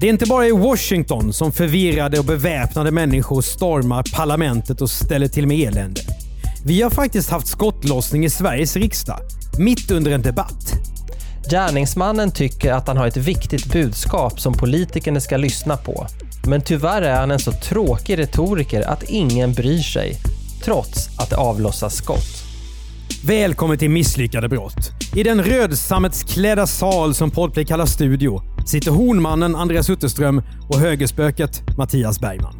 Det är inte bara i Washington som förvirrade och beväpnade människor stormar parlamentet och ställer till med elände. Vi har faktiskt haft skottlossning i Sveriges riksdag, mitt under en debatt. Gärningsmannen tycker att han har ett viktigt budskap som politikerna ska lyssna på. Men tyvärr är han en så tråkig retoriker att ingen bryr sig, trots att det avlossas skott. Välkommen till Misslyckade brott. I den rödsammetsklädda sal som Podplay kallar studio sitter hornmannen Andreas Utterström och högerspöket Mattias Bergman.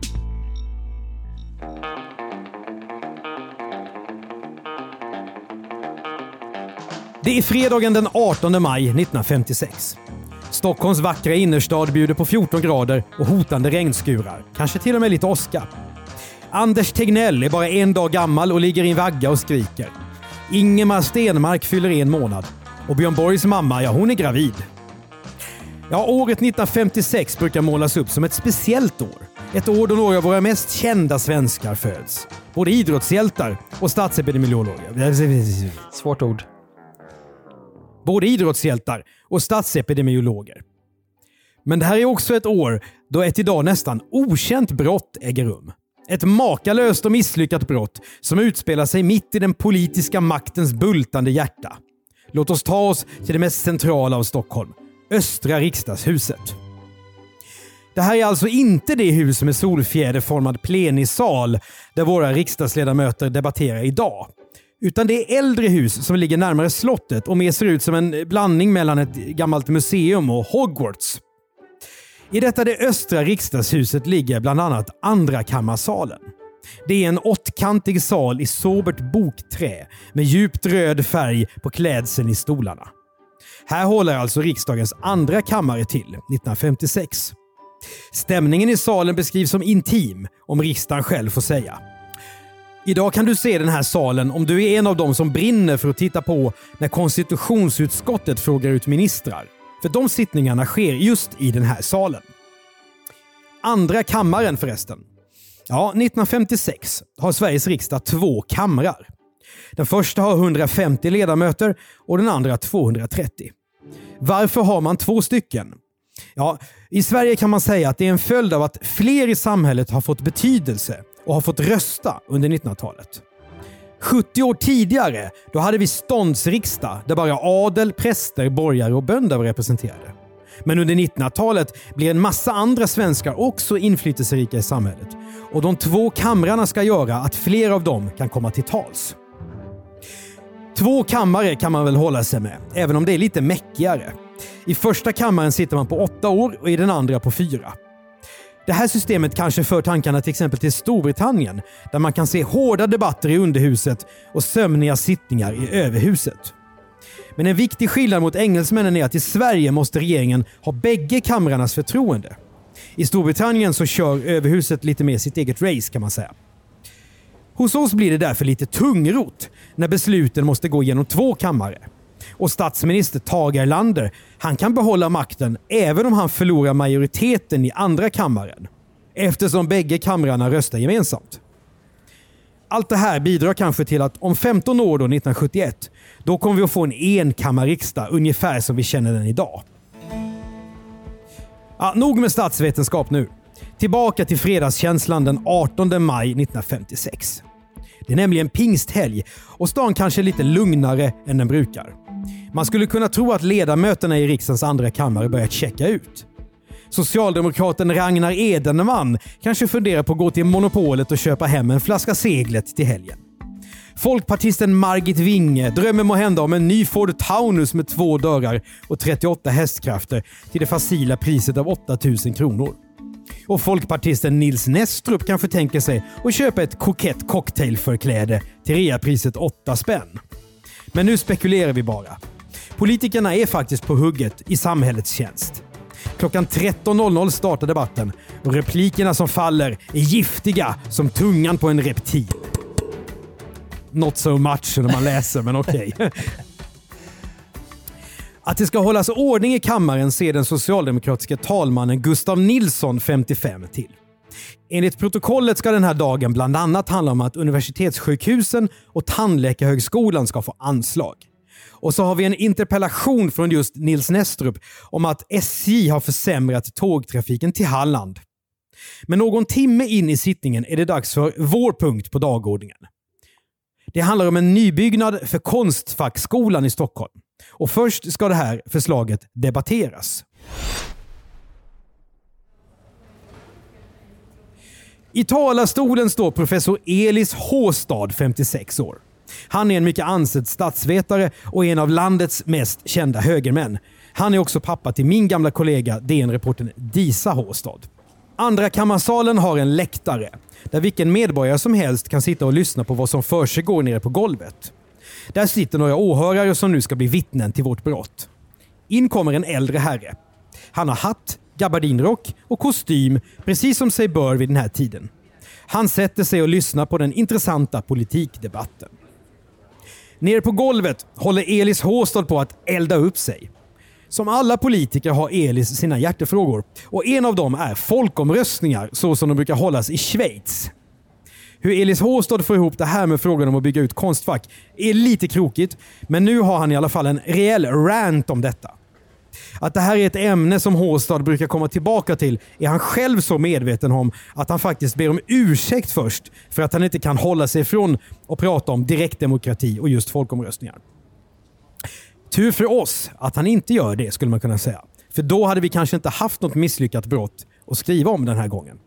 Det är fredagen den 18 maj 1956. Stockholms vackra innerstad bjuder på 14 grader och hotande regnskurar. Kanske till och med lite åska. Anders Tegnell är bara en dag gammal och ligger i en vagga och skriker. Ingemar Stenmark fyller en månad. Och Björn Borgs mamma, ja hon är gravid. Ja, året 1956 brukar målas upp som ett speciellt år. Ett år då några av våra mest kända svenskar föds. Både idrottshjältar och statsepidemiologer. Svårt ord. Både idrottshjältar och statsepidemiologer. Men det här är också ett år då ett idag nästan okänt brott äger rum. Ett makalöst och misslyckat brott som utspelar sig mitt i den politiska maktens bultande hjärta. Låt oss ta oss till det mest centrala av Stockholm, Östra riksdagshuset. Det här är alltså inte det hus med solfjäderformad plenisal där våra riksdagsledamöter debatterar idag. Utan det är äldre hus som ligger närmare slottet och mer ser ut som en blandning mellan ett gammalt museum och Hogwarts. I detta det östra riksdagshuset ligger bland annat Andrakammarsalen. Det är en åttkantig sal i sobert bokträ med djupt röd färg på klädseln i stolarna. Här håller alltså riksdagens andra kammare till 1956. Stämningen i salen beskrivs som intim, om riksdagen själv får säga. Idag kan du se den här salen om du är en av dem som brinner för att titta på när konstitutionsutskottet frågar ut ministrar. För de sittningarna sker just i den här salen. Andra kammaren förresten. Ja, 1956 har Sveriges riksdag två kamrar. Den första har 150 ledamöter och den andra 230. Varför har man två stycken? Ja, I Sverige kan man säga att det är en följd av att fler i samhället har fått betydelse och har fått rösta under 1900-talet. 70 år tidigare då hade vi ståndsriksdag där bara adel, präster, borgare och bönder var representerade. Men under 1900-talet blir en massa andra svenskar också inflytelserika i samhället. Och de två kamrarna ska göra att fler av dem kan komma till tals. Två kammare kan man väl hålla sig med, även om det är lite mäckigare. I första kammaren sitter man på åtta år och i den andra på fyra. Det här systemet kanske för tankarna till exempel till Storbritannien där man kan se hårda debatter i underhuset och sömniga sittningar i överhuset. Men en viktig skillnad mot engelsmännen är att i Sverige måste regeringen ha bägge kamrarnas förtroende. I Storbritannien så kör överhuset lite mer sitt eget race kan man säga. Hos oss blir det därför lite tungrot när besluten måste gå genom två kammare. Och statsminister Tage Erlander, han kan behålla makten även om han förlorar majoriteten i andra kammaren. Eftersom bägge kamrarna röstar gemensamt. Allt det här bidrar kanske till att om 15 år, då 1971, då kommer vi att få en enkammarriksdag ungefär som vi känner den idag. Ja, nog med statsvetenskap nu. Tillbaka till fredagskänslan den 18 maj 1956. Det är nämligen pingsthelg och stan kanske är lite lugnare än den brukar. Man skulle kunna tro att ledamöterna i riksdagens andra kammare börjat checka ut. Socialdemokraten Ragnar Edenman kanske funderar på att gå till Monopolet och köpa hem en flaska Seglet till helgen. Folkpartisten Margit Winge drömmer måhända om en ny Ford Taunus med två dörrar och 38 hästkrafter till det facila priset av 8000 kronor. Och folkpartisten Nils Nestrup kanske tänker sig att köpa ett kokett cocktailförkläde till reapriset 8 spänn. Men nu spekulerar vi bara. Politikerna är faktiskt på hugget i samhällets tjänst. Klockan 13.00 startar debatten och replikerna som faller är giftiga som tungan på en reptil. not so much när man läser, men okej. Att det ska hållas ordning i kammaren ser den socialdemokratiska talmannen Gustav Nilsson 55 till. Enligt protokollet ska den här dagen bland annat handla om att universitetssjukhusen och tandläkarhögskolan ska få anslag. Och så har vi en interpellation från just Nils Nestrup om att SJ har försämrat tågtrafiken till Halland. Men någon timme in i sittningen är det dags för vår punkt på dagordningen. Det handlar om en nybyggnad för Konstfackskolan i Stockholm. Och först ska det här förslaget debatteras. I talarstolen står professor Elis Håstad, 56 år. Han är en mycket ansedd statsvetare och en av landets mest kända högermän. Han är också pappa till min gamla kollega DN-reportern Disa Håstad. Andra kammarsalen har en läktare där vilken medborgare som helst kan sitta och lyssna på vad som försiggår nere på golvet. Där sitter några åhörare som nu ska bli vittnen till vårt brott. In kommer en äldre herre. Han har hatt, gabardinrock och kostym, precis som sig bör vid den här tiden. Han sätter sig och lyssnar på den intressanta politikdebatten. Nere på golvet håller Elis Håstad på att elda upp sig. Som alla politiker har Elis sina hjärtefrågor och en av dem är folkomröstningar så som de brukar hållas i Schweiz. Hur Elis Håstad får ihop det här med frågan om att bygga ut Konstfack är lite krokigt, men nu har han i alla fall en rejäl rant om detta. Att det här är ett ämne som Håstad brukar komma tillbaka till är han själv så medveten om att han faktiskt ber om ursäkt först för att han inte kan hålla sig ifrån att prata om direktdemokrati och just folkomröstningar. Tur för oss att han inte gör det skulle man kunna säga. För då hade vi kanske inte haft något misslyckat brott att skriva om den här gången.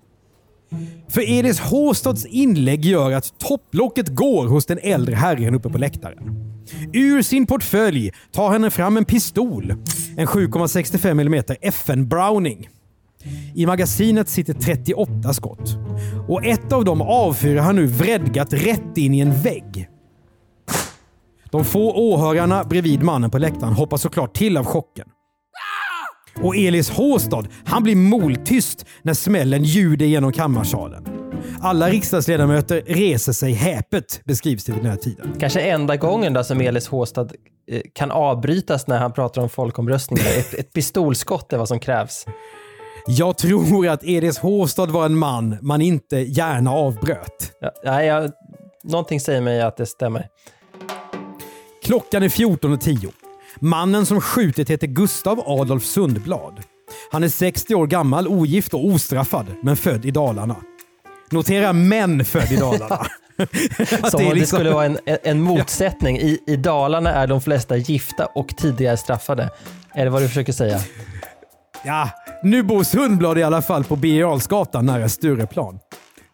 För Edis Håstads inlägg gör att topplocket går hos den äldre herren uppe på läktaren. Ur sin portfölj tar han fram en pistol. En 7,65 mm FN Browning. I magasinet sitter 38 skott. Och ett av dem avfyrar han nu vredgat rätt in i en vägg. De få åhörarna bredvid mannen på läktaren hoppar såklart till av chocken. Och Elis Håstad, han blir moltyst när smällen ljuder genom kammarsalen. Alla riksdagsledamöter reser sig häpet, beskrivs det vid den här tiden. Kanske enda gången då som Elis Håstad eh, kan avbrytas när han pratar om folkomröstningar. Ett, ett pistolskott är vad som krävs. Jag tror att Elis Håstad var en man man inte gärna avbröt. Ja, nej, jag, någonting säger mig att det stämmer. Klockan är 14.10. Mannen som skjutit heter Gustav Adolf Sundblad. Han är 60 år gammal, ogift och ostraffad, men född i Dalarna. Notera män född i Dalarna. Som om det liksom- skulle vara en, en motsättning. I, I Dalarna är de flesta gifta och tidigare straffade. Är det vad du försöker säga? Ja, nu bor Sundblad i alla fall på Birger Jarlsgatan nära Stureplan.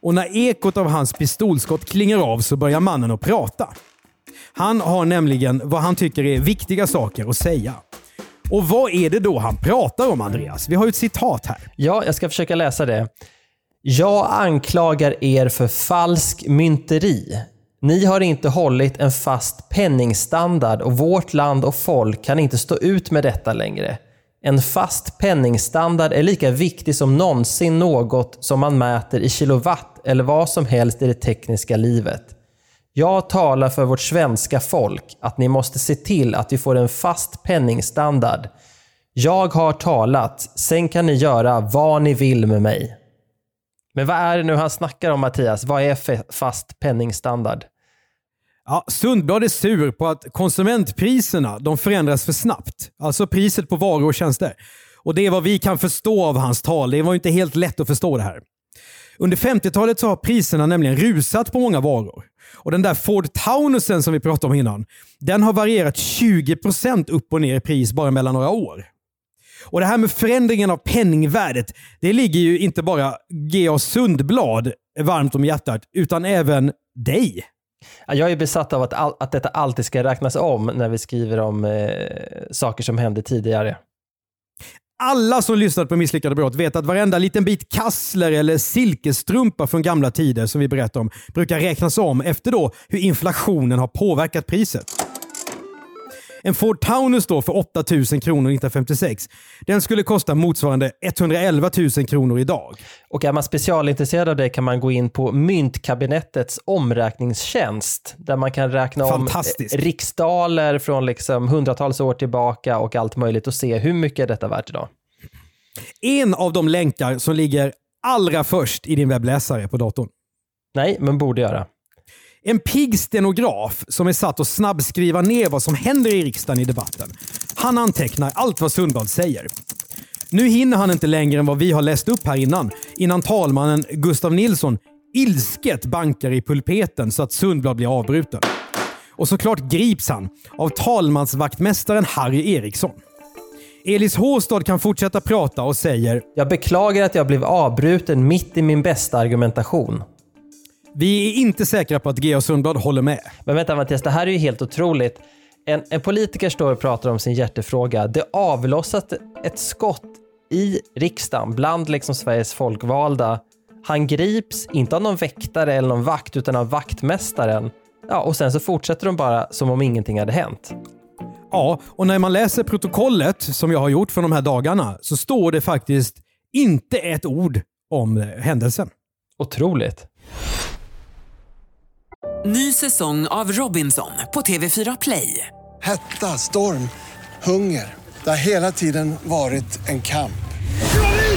Och när ekot av hans pistolskott klingar av så börjar mannen att prata. Han har nämligen vad han tycker är viktiga saker att säga. Och vad är det då han pratar om, Andreas? Vi har ju ett citat här. Ja, jag ska försöka läsa det. Jag anklagar er för falsk mynteri. Ni har inte hållit en fast penningstandard och vårt land och folk kan inte stå ut med detta längre. En fast penningstandard är lika viktig som någonsin något som man mäter i kilowatt eller vad som helst i det tekniska livet. Jag talar för vårt svenska folk att ni måste se till att vi får en fast penningstandard. Jag har talat, sen kan ni göra vad ni vill med mig. Men vad är det nu han snackar om Mattias? Vad är fast penningstandard? Ja, Sundblad är sur på att konsumentpriserna de förändras för snabbt. Alltså priset på varor och tjänster. Och Det är vad vi kan förstå av hans tal. Det var inte helt lätt att förstå det här. Under 50-talet så har priserna nämligen rusat på många varor. Och Den där Ford Taunusen som vi pratade om innan, den har varierat 20% upp och ner i pris bara mellan några år. Och Det här med förändringen av penningvärdet, det ligger ju inte bara G.A. Sundblad varmt om hjärtat, utan även dig. Jag är besatt av att, all, att detta alltid ska räknas om när vi skriver om eh, saker som hände tidigare. Alla som lyssnat på Misslyckade brott vet att varenda liten bit kassler eller silkesstrumpa från gamla tider som vi berättar om brukar räknas om efter då hur inflationen har påverkat priset. En Ford Taunus då för 8000 kronor 1956. Den skulle kosta motsvarande 111 000 kronor idag. Och är man specialintresserad av det kan man gå in på Myntkabinettets omräkningstjänst där man kan räkna om eh, riksdaler från liksom hundratals år tillbaka och allt möjligt och se hur mycket är detta värt idag. En av de länkar som ligger allra först i din webbläsare på datorn. Nej, men borde göra. En pigg stenograf som är satt att snabbskriva ner vad som händer i riksdagen i debatten. Han antecknar allt vad Sundblad säger. Nu hinner han inte längre än vad vi har läst upp här innan, innan talmannen Gustav Nilsson ilsket bankar i pulpeten så att Sundblad blir avbruten. Och såklart grips han av talmansvaktmästaren Harry Eriksson. Elis Håstad kan fortsätta prata och säger Jag beklagar att jag blev avbruten mitt i min bästa argumentation. “Vi är inte säkra på att G.A. Sundblad håller med”. Men vänta Mattias, det här är ju helt otroligt. En, en politiker står och pratar om sin hjärtefråga. Det avlossas ett skott i riksdagen bland liksom Sveriges folkvalda. Han grips, inte av någon väktare eller någon vakt, utan av vaktmästaren. Ja, och sen så fortsätter de bara som om ingenting hade hänt. Ja, och när man läser protokollet som jag har gjort från de här dagarna så står det faktiskt inte ett ord om händelsen. Otroligt. Ny säsong av Robinson på TV4 Play. Hetta, storm, hunger. Det har hela tiden varit en kamp.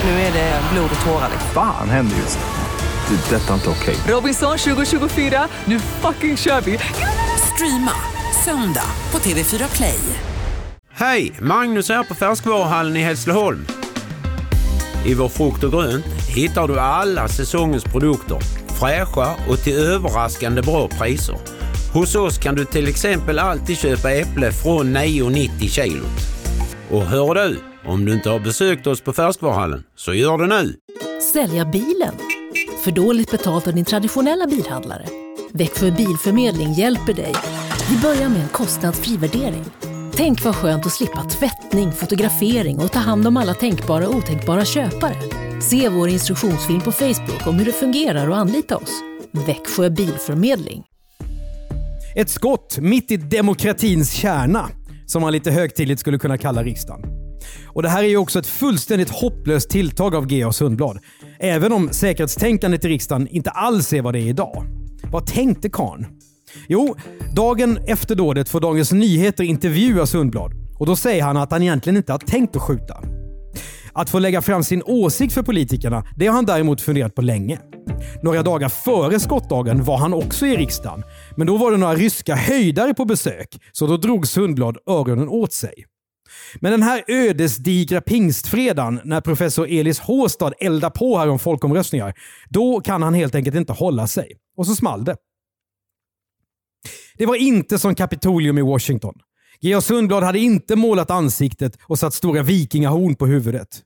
Nu är det blod och tårar. Fan händer just nu. Det. är Detta är inte okej. Robinson 2024, nu fucking kör vi! Streama söndag på TV4 Play. Hej! Magnus här på Färskvaruhallen i Hässleholm. I vår frukt och grönt hittar du alla säsongens produkter, fräscha och till överraskande bra priser. Hos oss kan du till exempel alltid köpa äpple från 9,90 kilot. Och hör du, om du inte har besökt oss på Färskvaruhallen, så gör det nu! Sälja bilen? För dåligt betalt av din traditionella bilhandlare? Växjö Bilförmedling hjälper dig. Vi börjar med en kostnadsfri värdering. Tänk vad skönt att slippa tvättning, fotografering och ta hand om alla tänkbara och otänkbara köpare. Se vår instruktionsfilm på Facebook om hur det fungerar och anlita oss. Växjö Bilförmedling. Ett skott mitt i demokratins kärna, som man lite högtidligt skulle kunna kalla riksdagen. Och Det här är ju också ett fullständigt hopplöst tilltag av G.A. Sundblad. Även om säkerhetstänkandet i riksdagen inte alls är vad det är idag. Vad tänkte karln? Jo, dagen efter dådet får Dagens Nyheter intervjua Sundblad och då säger han att han egentligen inte har tänkt att skjuta. Att få lägga fram sin åsikt för politikerna, det har han däremot funderat på länge. Några dagar före skottdagen var han också i riksdagen, men då var det några ryska höjdare på besök, så då drog Sundblad öronen åt sig. Men den här ödesdigra pingstfredagen när professor Elis Håstad eldar på här om folkomröstningar, då kan han helt enkelt inte hålla sig. Och så small det. Det var inte som Kapitolium i Washington. Georg Sundblad hade inte målat ansiktet och satt stora vikingahorn på huvudet.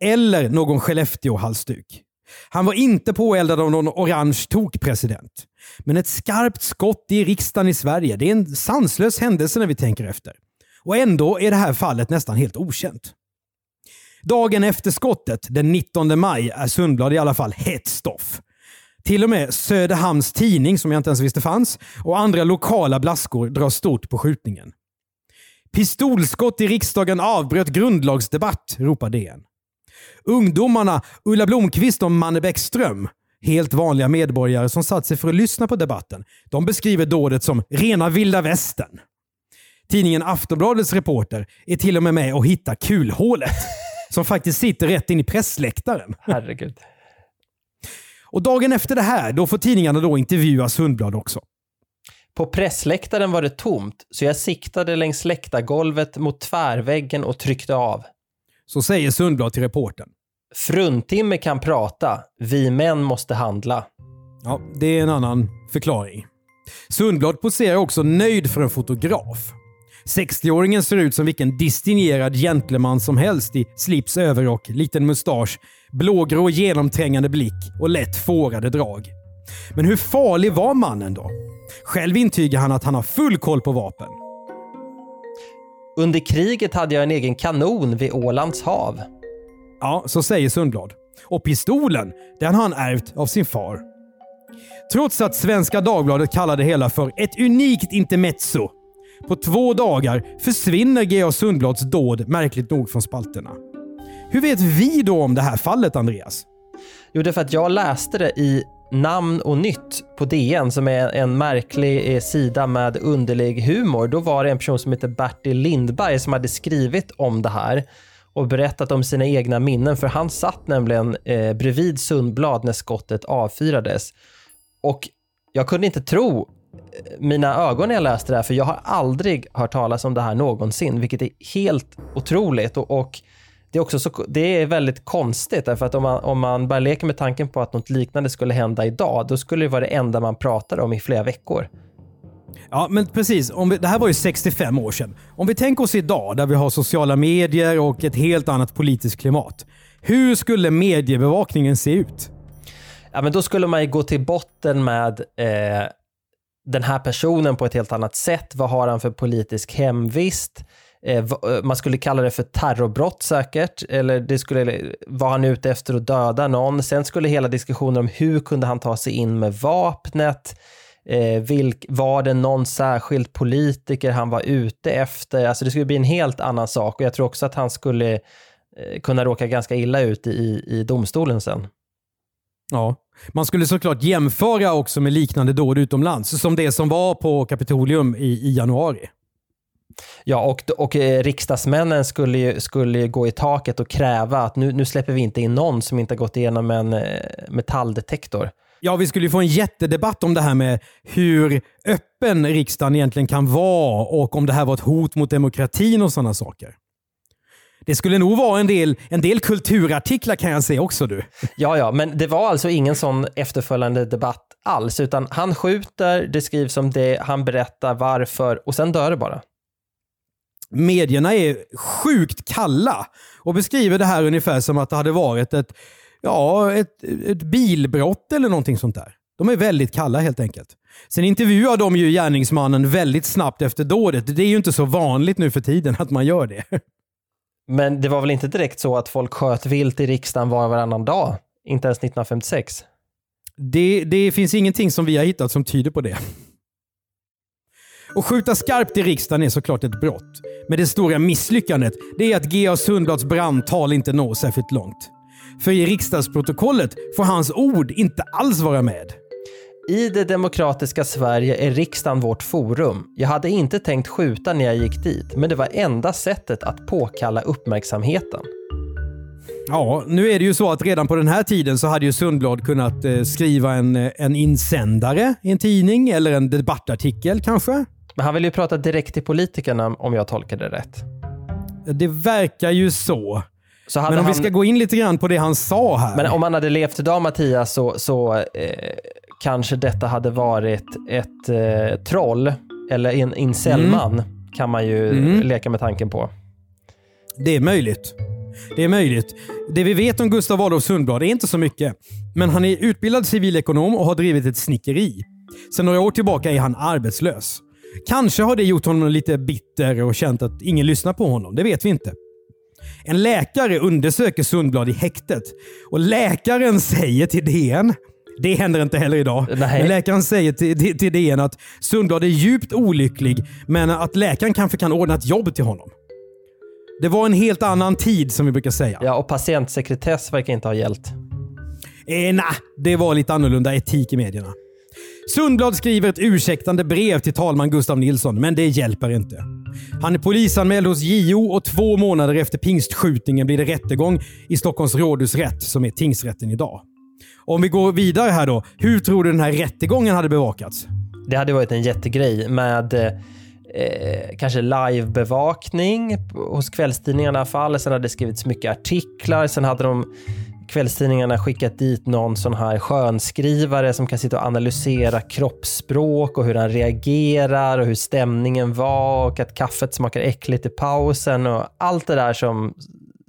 Eller någon Skellefteå-halsduk. Han var inte påeldad av någon orange tokpresident. Men ett skarpt skott i riksdagen i Sverige, det är en sanslös händelse när vi tänker efter. Och ändå är det här fallet nästan helt okänt. Dagen efter skottet, den 19 maj, är Sundblad i alla fall hett stoff. Till och med Söderhamns Tidning, som jag inte ens visste fanns, och andra lokala blaskor drar stort på skjutningen. Pistolskott i riksdagen avbröt grundlagsdebatt, ropar DN. Ungdomarna Ulla Blomqvist och Manne Bäckström, helt vanliga medborgare som satt sig för att lyssna på debatten, de beskriver dådet som rena vilda västern. Tidningen Aftonbladets reporter är till och med med och hittar kulhålet, som faktiskt sitter rätt in i pressläktaren. Herregud. Och dagen efter det här, då får tidningarna då intervjua Sundblad också. På pressläktaren var det tomt, så jag siktade längs läktargolvet mot tvärväggen och tryckte av. Så säger Sundblad till reportern. Fruntimmer kan prata, vi män måste handla. Ja, det är en annan förklaring. Sundblad poserar också nöjd för en fotograf. 60-åringen ser ut som vilken distingerad gentleman som helst i slips, överrock, liten mustasch, blågrå genomträngande blick och lätt fårade drag. Men hur farlig var mannen då? Själv intygar han att han har full koll på vapen. Under kriget hade jag en egen kanon vid Ålands hav. Ja, så säger Sundblad. Och pistolen, den har han ärvt av sin far. Trots att Svenska Dagbladet kallar det hela för ett unikt intermezzo På två dagar försvinner G.A. Sundblads dåd märkligt nog från spalterna. Hur vet vi då om det här fallet, Andreas? Jo, det är för att jag läste det i Namn och nytt på DN som är en märklig eh, sida med underlig humor. Då var det en person som heter Bertil Lindberg som hade skrivit om det här och berättat om sina egna minnen, för han satt nämligen eh, bredvid Sundblad när skottet avfyrades. Och jag kunde inte tro eh, mina ögon när jag läste det här, för jag har aldrig hört talas om det här någonsin, vilket är helt otroligt. Och, och det är också så, det är väldigt konstigt, därför att om man, om man bara leker med tanken på att något liknande skulle hända idag, då skulle det vara det enda man pratar om i flera veckor. Ja, men precis. Om vi, det här var ju 65 år sedan. Om vi tänker oss idag, där vi har sociala medier och ett helt annat politiskt klimat. Hur skulle mediebevakningen se ut? Ja, men då skulle man ju gå till botten med eh, den här personen på ett helt annat sätt. Vad har han för politisk hemvist? Eh, eh, man skulle kalla det för terrorbrott säkert, eller det skulle var han ute efter att döda någon. Sen skulle hela diskussionen om hur kunde han ta sig in med vapnet? Eh, vilk, var det någon särskild politiker han var ute efter? Alltså det skulle bli en helt annan sak och jag tror också att han skulle eh, kunna råka ganska illa ut i, i domstolen sen. Ja, man skulle såklart jämföra också med liknande dåd utomlands, som det som var på Kapitolium i, i januari. Ja, och, och eh, riksdagsmännen skulle ju, skulle gå i taket och kräva att nu, nu släpper vi inte in någon som inte har gått igenom en eh, metalldetektor. Ja, vi skulle ju få en jättedebatt om det här med hur öppen riksdagen egentligen kan vara och om det här var ett hot mot demokratin och sådana saker. Det skulle nog vara en del, en del kulturartiklar kan jag säga också du. Ja, ja, men det var alltså ingen sån efterföljande debatt alls, utan han skjuter, det skrivs om det, han berättar varför och sen dör det bara. Medierna är sjukt kalla och beskriver det här ungefär som att det hade varit ett ja, ett, ett bilbrott eller någonting sånt där. De är väldigt kalla helt enkelt. Sen intervjuar de ju gärningsmannen väldigt snabbt efter dådet. Det är ju inte så vanligt nu för tiden att man gör det. Men det var väl inte direkt så att folk sköt vilt i riksdagen var och varannan dag? Inte ens 1956? Det, det finns ingenting som vi har hittat som tyder på det. Att skjuta skarpt i riksdagen är såklart ett brott. Men det stora misslyckandet det är att G.A. Sundblads brandtal inte når särskilt långt. För i riksdagsprotokollet får hans ord inte alls vara med. I det demokratiska Sverige är riksdagen vårt forum. Jag hade inte tänkt skjuta när jag gick dit, men det var enda sättet att påkalla uppmärksamheten. Ja, nu är det ju så att redan på den här tiden så hade ju Sundblad kunnat eh, skriva en, eh, en insändare i en tidning eller en debattartikel kanske. Men han vill ju prata direkt till politikerna om jag tolkar det rätt. Det verkar ju så. Så men om han... vi ska gå in lite grann på det han sa här. Men om han hade levt idag Mattias så, så eh, kanske detta hade varit ett eh, troll eller en incellman mm. kan man ju mm. leka med tanken på. Det är möjligt. Det är möjligt. Det vi vet om Gustav Adolf Sundblad är inte så mycket. Men han är utbildad civilekonom och har drivit ett snickeri. Sedan några år tillbaka är han arbetslös. Kanske har det gjort honom lite bitter och känt att ingen lyssnar på honom. Det vet vi inte. En läkare undersöker Sundblad i häktet och läkaren säger till DN det händer inte heller idag. Nej. Men läkaren säger till, till, till DN att Sundblad är djupt olycklig, men att läkaren kanske kan ordna ett jobb till honom. Det var en helt annan tid som vi brukar säga. Ja, och patientsekretess verkar inte ha gällt. Eh, nej, det var lite annorlunda etik i medierna. Sundblad skriver ett ursäktande brev till talman Gustav Nilsson, men det hjälper inte. Han är polisanmäld hos JO och två månader efter pingstskjutningen blir det rättegång i Stockholms rådhusrätt, som är tingsrätten idag. Om vi går vidare här då. Hur tror du den här rättegången hade bevakats? Det hade varit en jättegrej med eh, kanske livebevakning hos kvällstidningarna i alla fall. Sen hade det skrivits mycket artiklar. Sen hade de kvällstidningarna skickat dit någon sån här skönskrivare som kan sitta och analysera kroppsspråk och hur han reagerar och hur stämningen var och att kaffet smakar äckligt i pausen och allt det där som,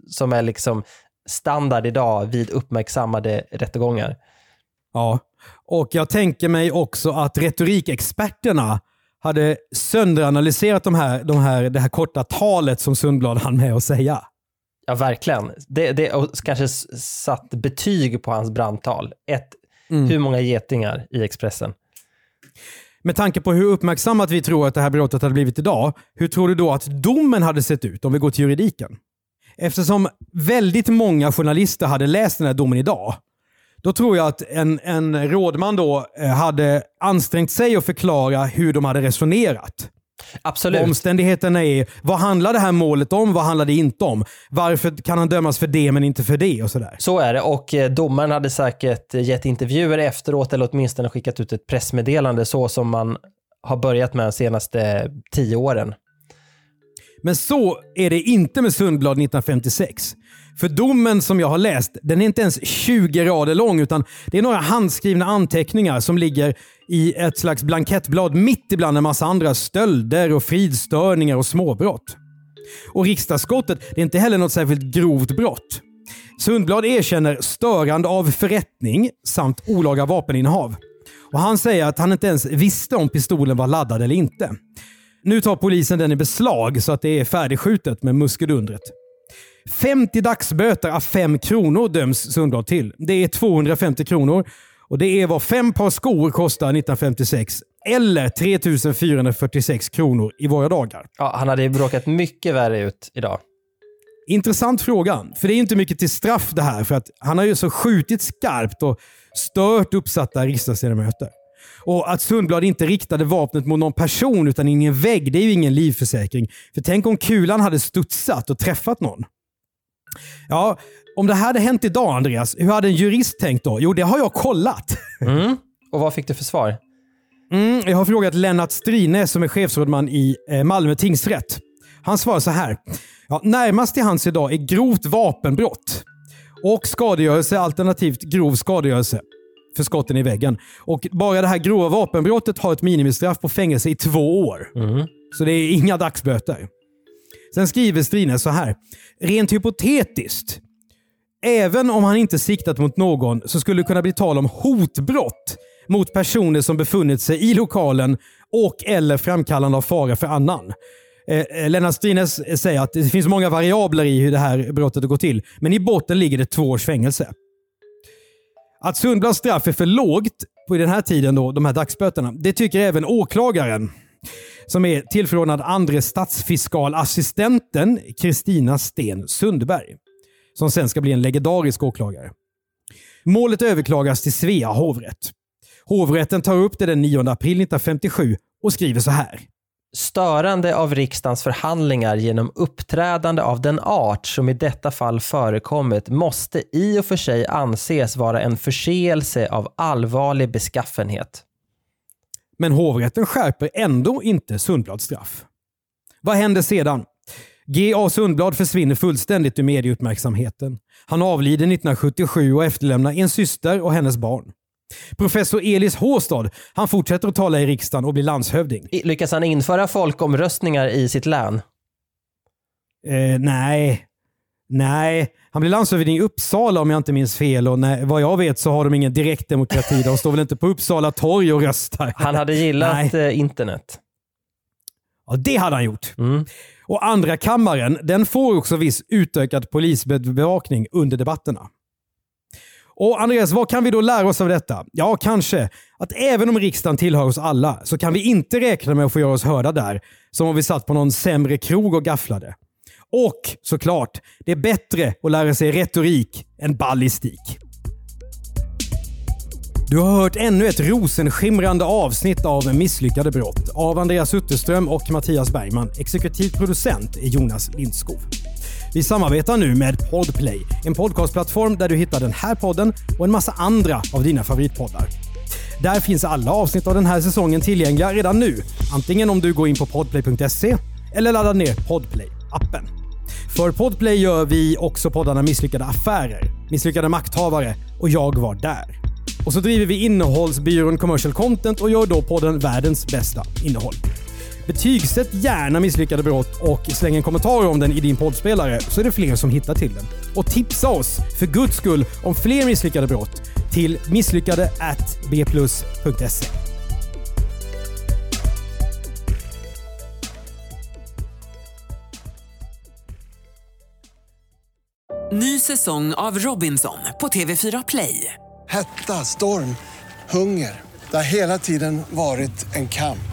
som är liksom standard idag vid uppmärksammade rättegångar. Ja, och jag tänker mig också att retorikexperterna hade sönderanalyserat de här, de här, det här korta talet som Sundblad hann med att säga. Ja, verkligen. Det, det kanske satt betyg på hans brandtal. Ett, mm. hur många getingar i Expressen? Med tanke på hur uppmärksammat vi tror att det här brottet hade blivit idag, hur tror du då att domen hade sett ut om vi går till juridiken? Eftersom väldigt många journalister hade läst den här domen idag, då tror jag att en, en rådman då eh, hade ansträngt sig att förklara hur de hade resonerat. Absolut. Vad omständigheterna är. Vad handlar det här målet om? Vad handlar det inte om? Varför kan han dömas för det men inte för det? och sådär. Så är det och eh, domaren hade säkert gett intervjuer efteråt eller åtminstone skickat ut ett pressmeddelande så som man har börjat med de senaste tio åren. Men så är det inte med Sundblad 1956. För domen som jag har läst, den är inte ens 20 rader lång utan det är några handskrivna anteckningar som ligger i ett slags blankettblad mitt ibland en massa andra stölder och fridstörningar och småbrott. Och riksdagsskottet det är inte heller något särskilt grovt brott. Sundblad erkänner störande av förrättning samt olaga vapeninnehav. Och Han säger att han inte ens visste om pistolen var laddad eller inte. Nu tar polisen den i beslag så att det är färdigskjutet med muskelundret. 50 dagsböter av 5 kronor döms Sundblad till. Det är 250 kronor och det är vad fem par skor kostar 1956. Eller 3446 kronor i våra dagar. Ja, han hade bråkat mycket värre ut idag. Intressant fråga, för det är inte mycket till straff det här. För att han har ju så skjutit skarpt och stört uppsatta riksdagsledamöter. Och att Sundblad inte riktade vapnet mot någon person utan in i en vägg, det är ju ingen livförsäkring. För tänk om kulan hade studsat och träffat någon. Ja, om det här hade hänt idag Andreas, hur hade en jurist tänkt då? Jo, det har jag kollat. Mm. Och vad fick du för svar? Mm, jag har frågat Lennart Strine som är chefsrådman i eh, Malmö tingsrätt. Han svarar så här. Ja, närmast till hans idag är grovt vapenbrott och skadegörelse alternativt grov skadegörelse för skotten i väggen. Och Bara det här grova vapenbrottet har ett minimistraff på fängelse i två år. Så det är inga dagsböter. Sen skriver Strine så här. Rent hypotetiskt, även om han inte siktat mot någon så skulle det kunna bli tal om hotbrott mot personer som befunnit sig i lokalen och eller framkallande av fara för annan. Eh, Lennart Strines säger att det finns många variabler i hur det här brottet går till, men i botten ligger det två års fängelse. Att Sundblads straff är för lågt på den här tiden, då, de här dagsböterna, det tycker även åklagaren som är tillförordnad andre statsfiskalassistenten Kristina Sten Sundberg. Som sen ska bli en legendarisk åklagare. Målet överklagas till Svea hovrätt. Hovrätten tar upp det den 9 april 1957 och skriver så här. Störande av riksdagens förhandlingar genom uppträdande av den art som i detta fall förekommit måste i och för sig anses vara en förseelse av allvarlig beskaffenhet. Men hovrätten skärper ändå inte Sundblads straff. Vad händer sedan? G.A. Sundblad försvinner fullständigt ur medieuppmärksamheten. Han avlider 1977 och efterlämnar en syster och hennes barn. Professor Elis Håstad han fortsätter att tala i riksdagen och blir landshövding. Lyckas han införa folkomröstningar i sitt län? Eh, nej. Nej, han blir landshövding i Uppsala om jag inte minns fel. Och när, vad jag vet så har de ingen direktdemokrati. De står väl inte på Uppsala torg och röstar. Han hade gillat Nej. eh, internet. Ja, det hade han gjort. Mm. Och andra kammaren den får också viss utökad polisbevakning under debatterna. Och Andreas, vad kan vi då lära oss av detta? Ja, kanske att även om riksdagen tillhör oss alla så kan vi inte räkna med att få göra oss hörda där som om vi satt på någon sämre krog och gafflade. Och såklart, det är bättre att lära sig retorik än ballistik. Du har hört ännu ett rosenskimrande avsnitt av Misslyckade brott av Andreas Utterström och Mattias Bergman. Exekutiv producent är Jonas Lindskov. Vi samarbetar nu med Podplay, en podcastplattform där du hittar den här podden och en massa andra av dina favoritpoddar. Där finns alla avsnitt av den här säsongen tillgängliga redan nu. Antingen om du går in på podplay.se eller laddar ner Podplay-appen. För Podplay gör vi också poddarna Misslyckade affärer, Misslyckade makthavare och Jag var där. Och så driver vi innehållsbyrån Commercial Content och gör då podden Världens bästa innehåll. Betygsätt gärna Misslyckade brott och släng en kommentar om den i din poddspelare så är det fler som hittar till den. Och tipsa oss, för guds skull, om fler misslyckade brott till misslyckade bplus.se. Ny säsong av Robinson på TV4 Play. Hetta, storm, hunger. Det har hela tiden varit en kamp.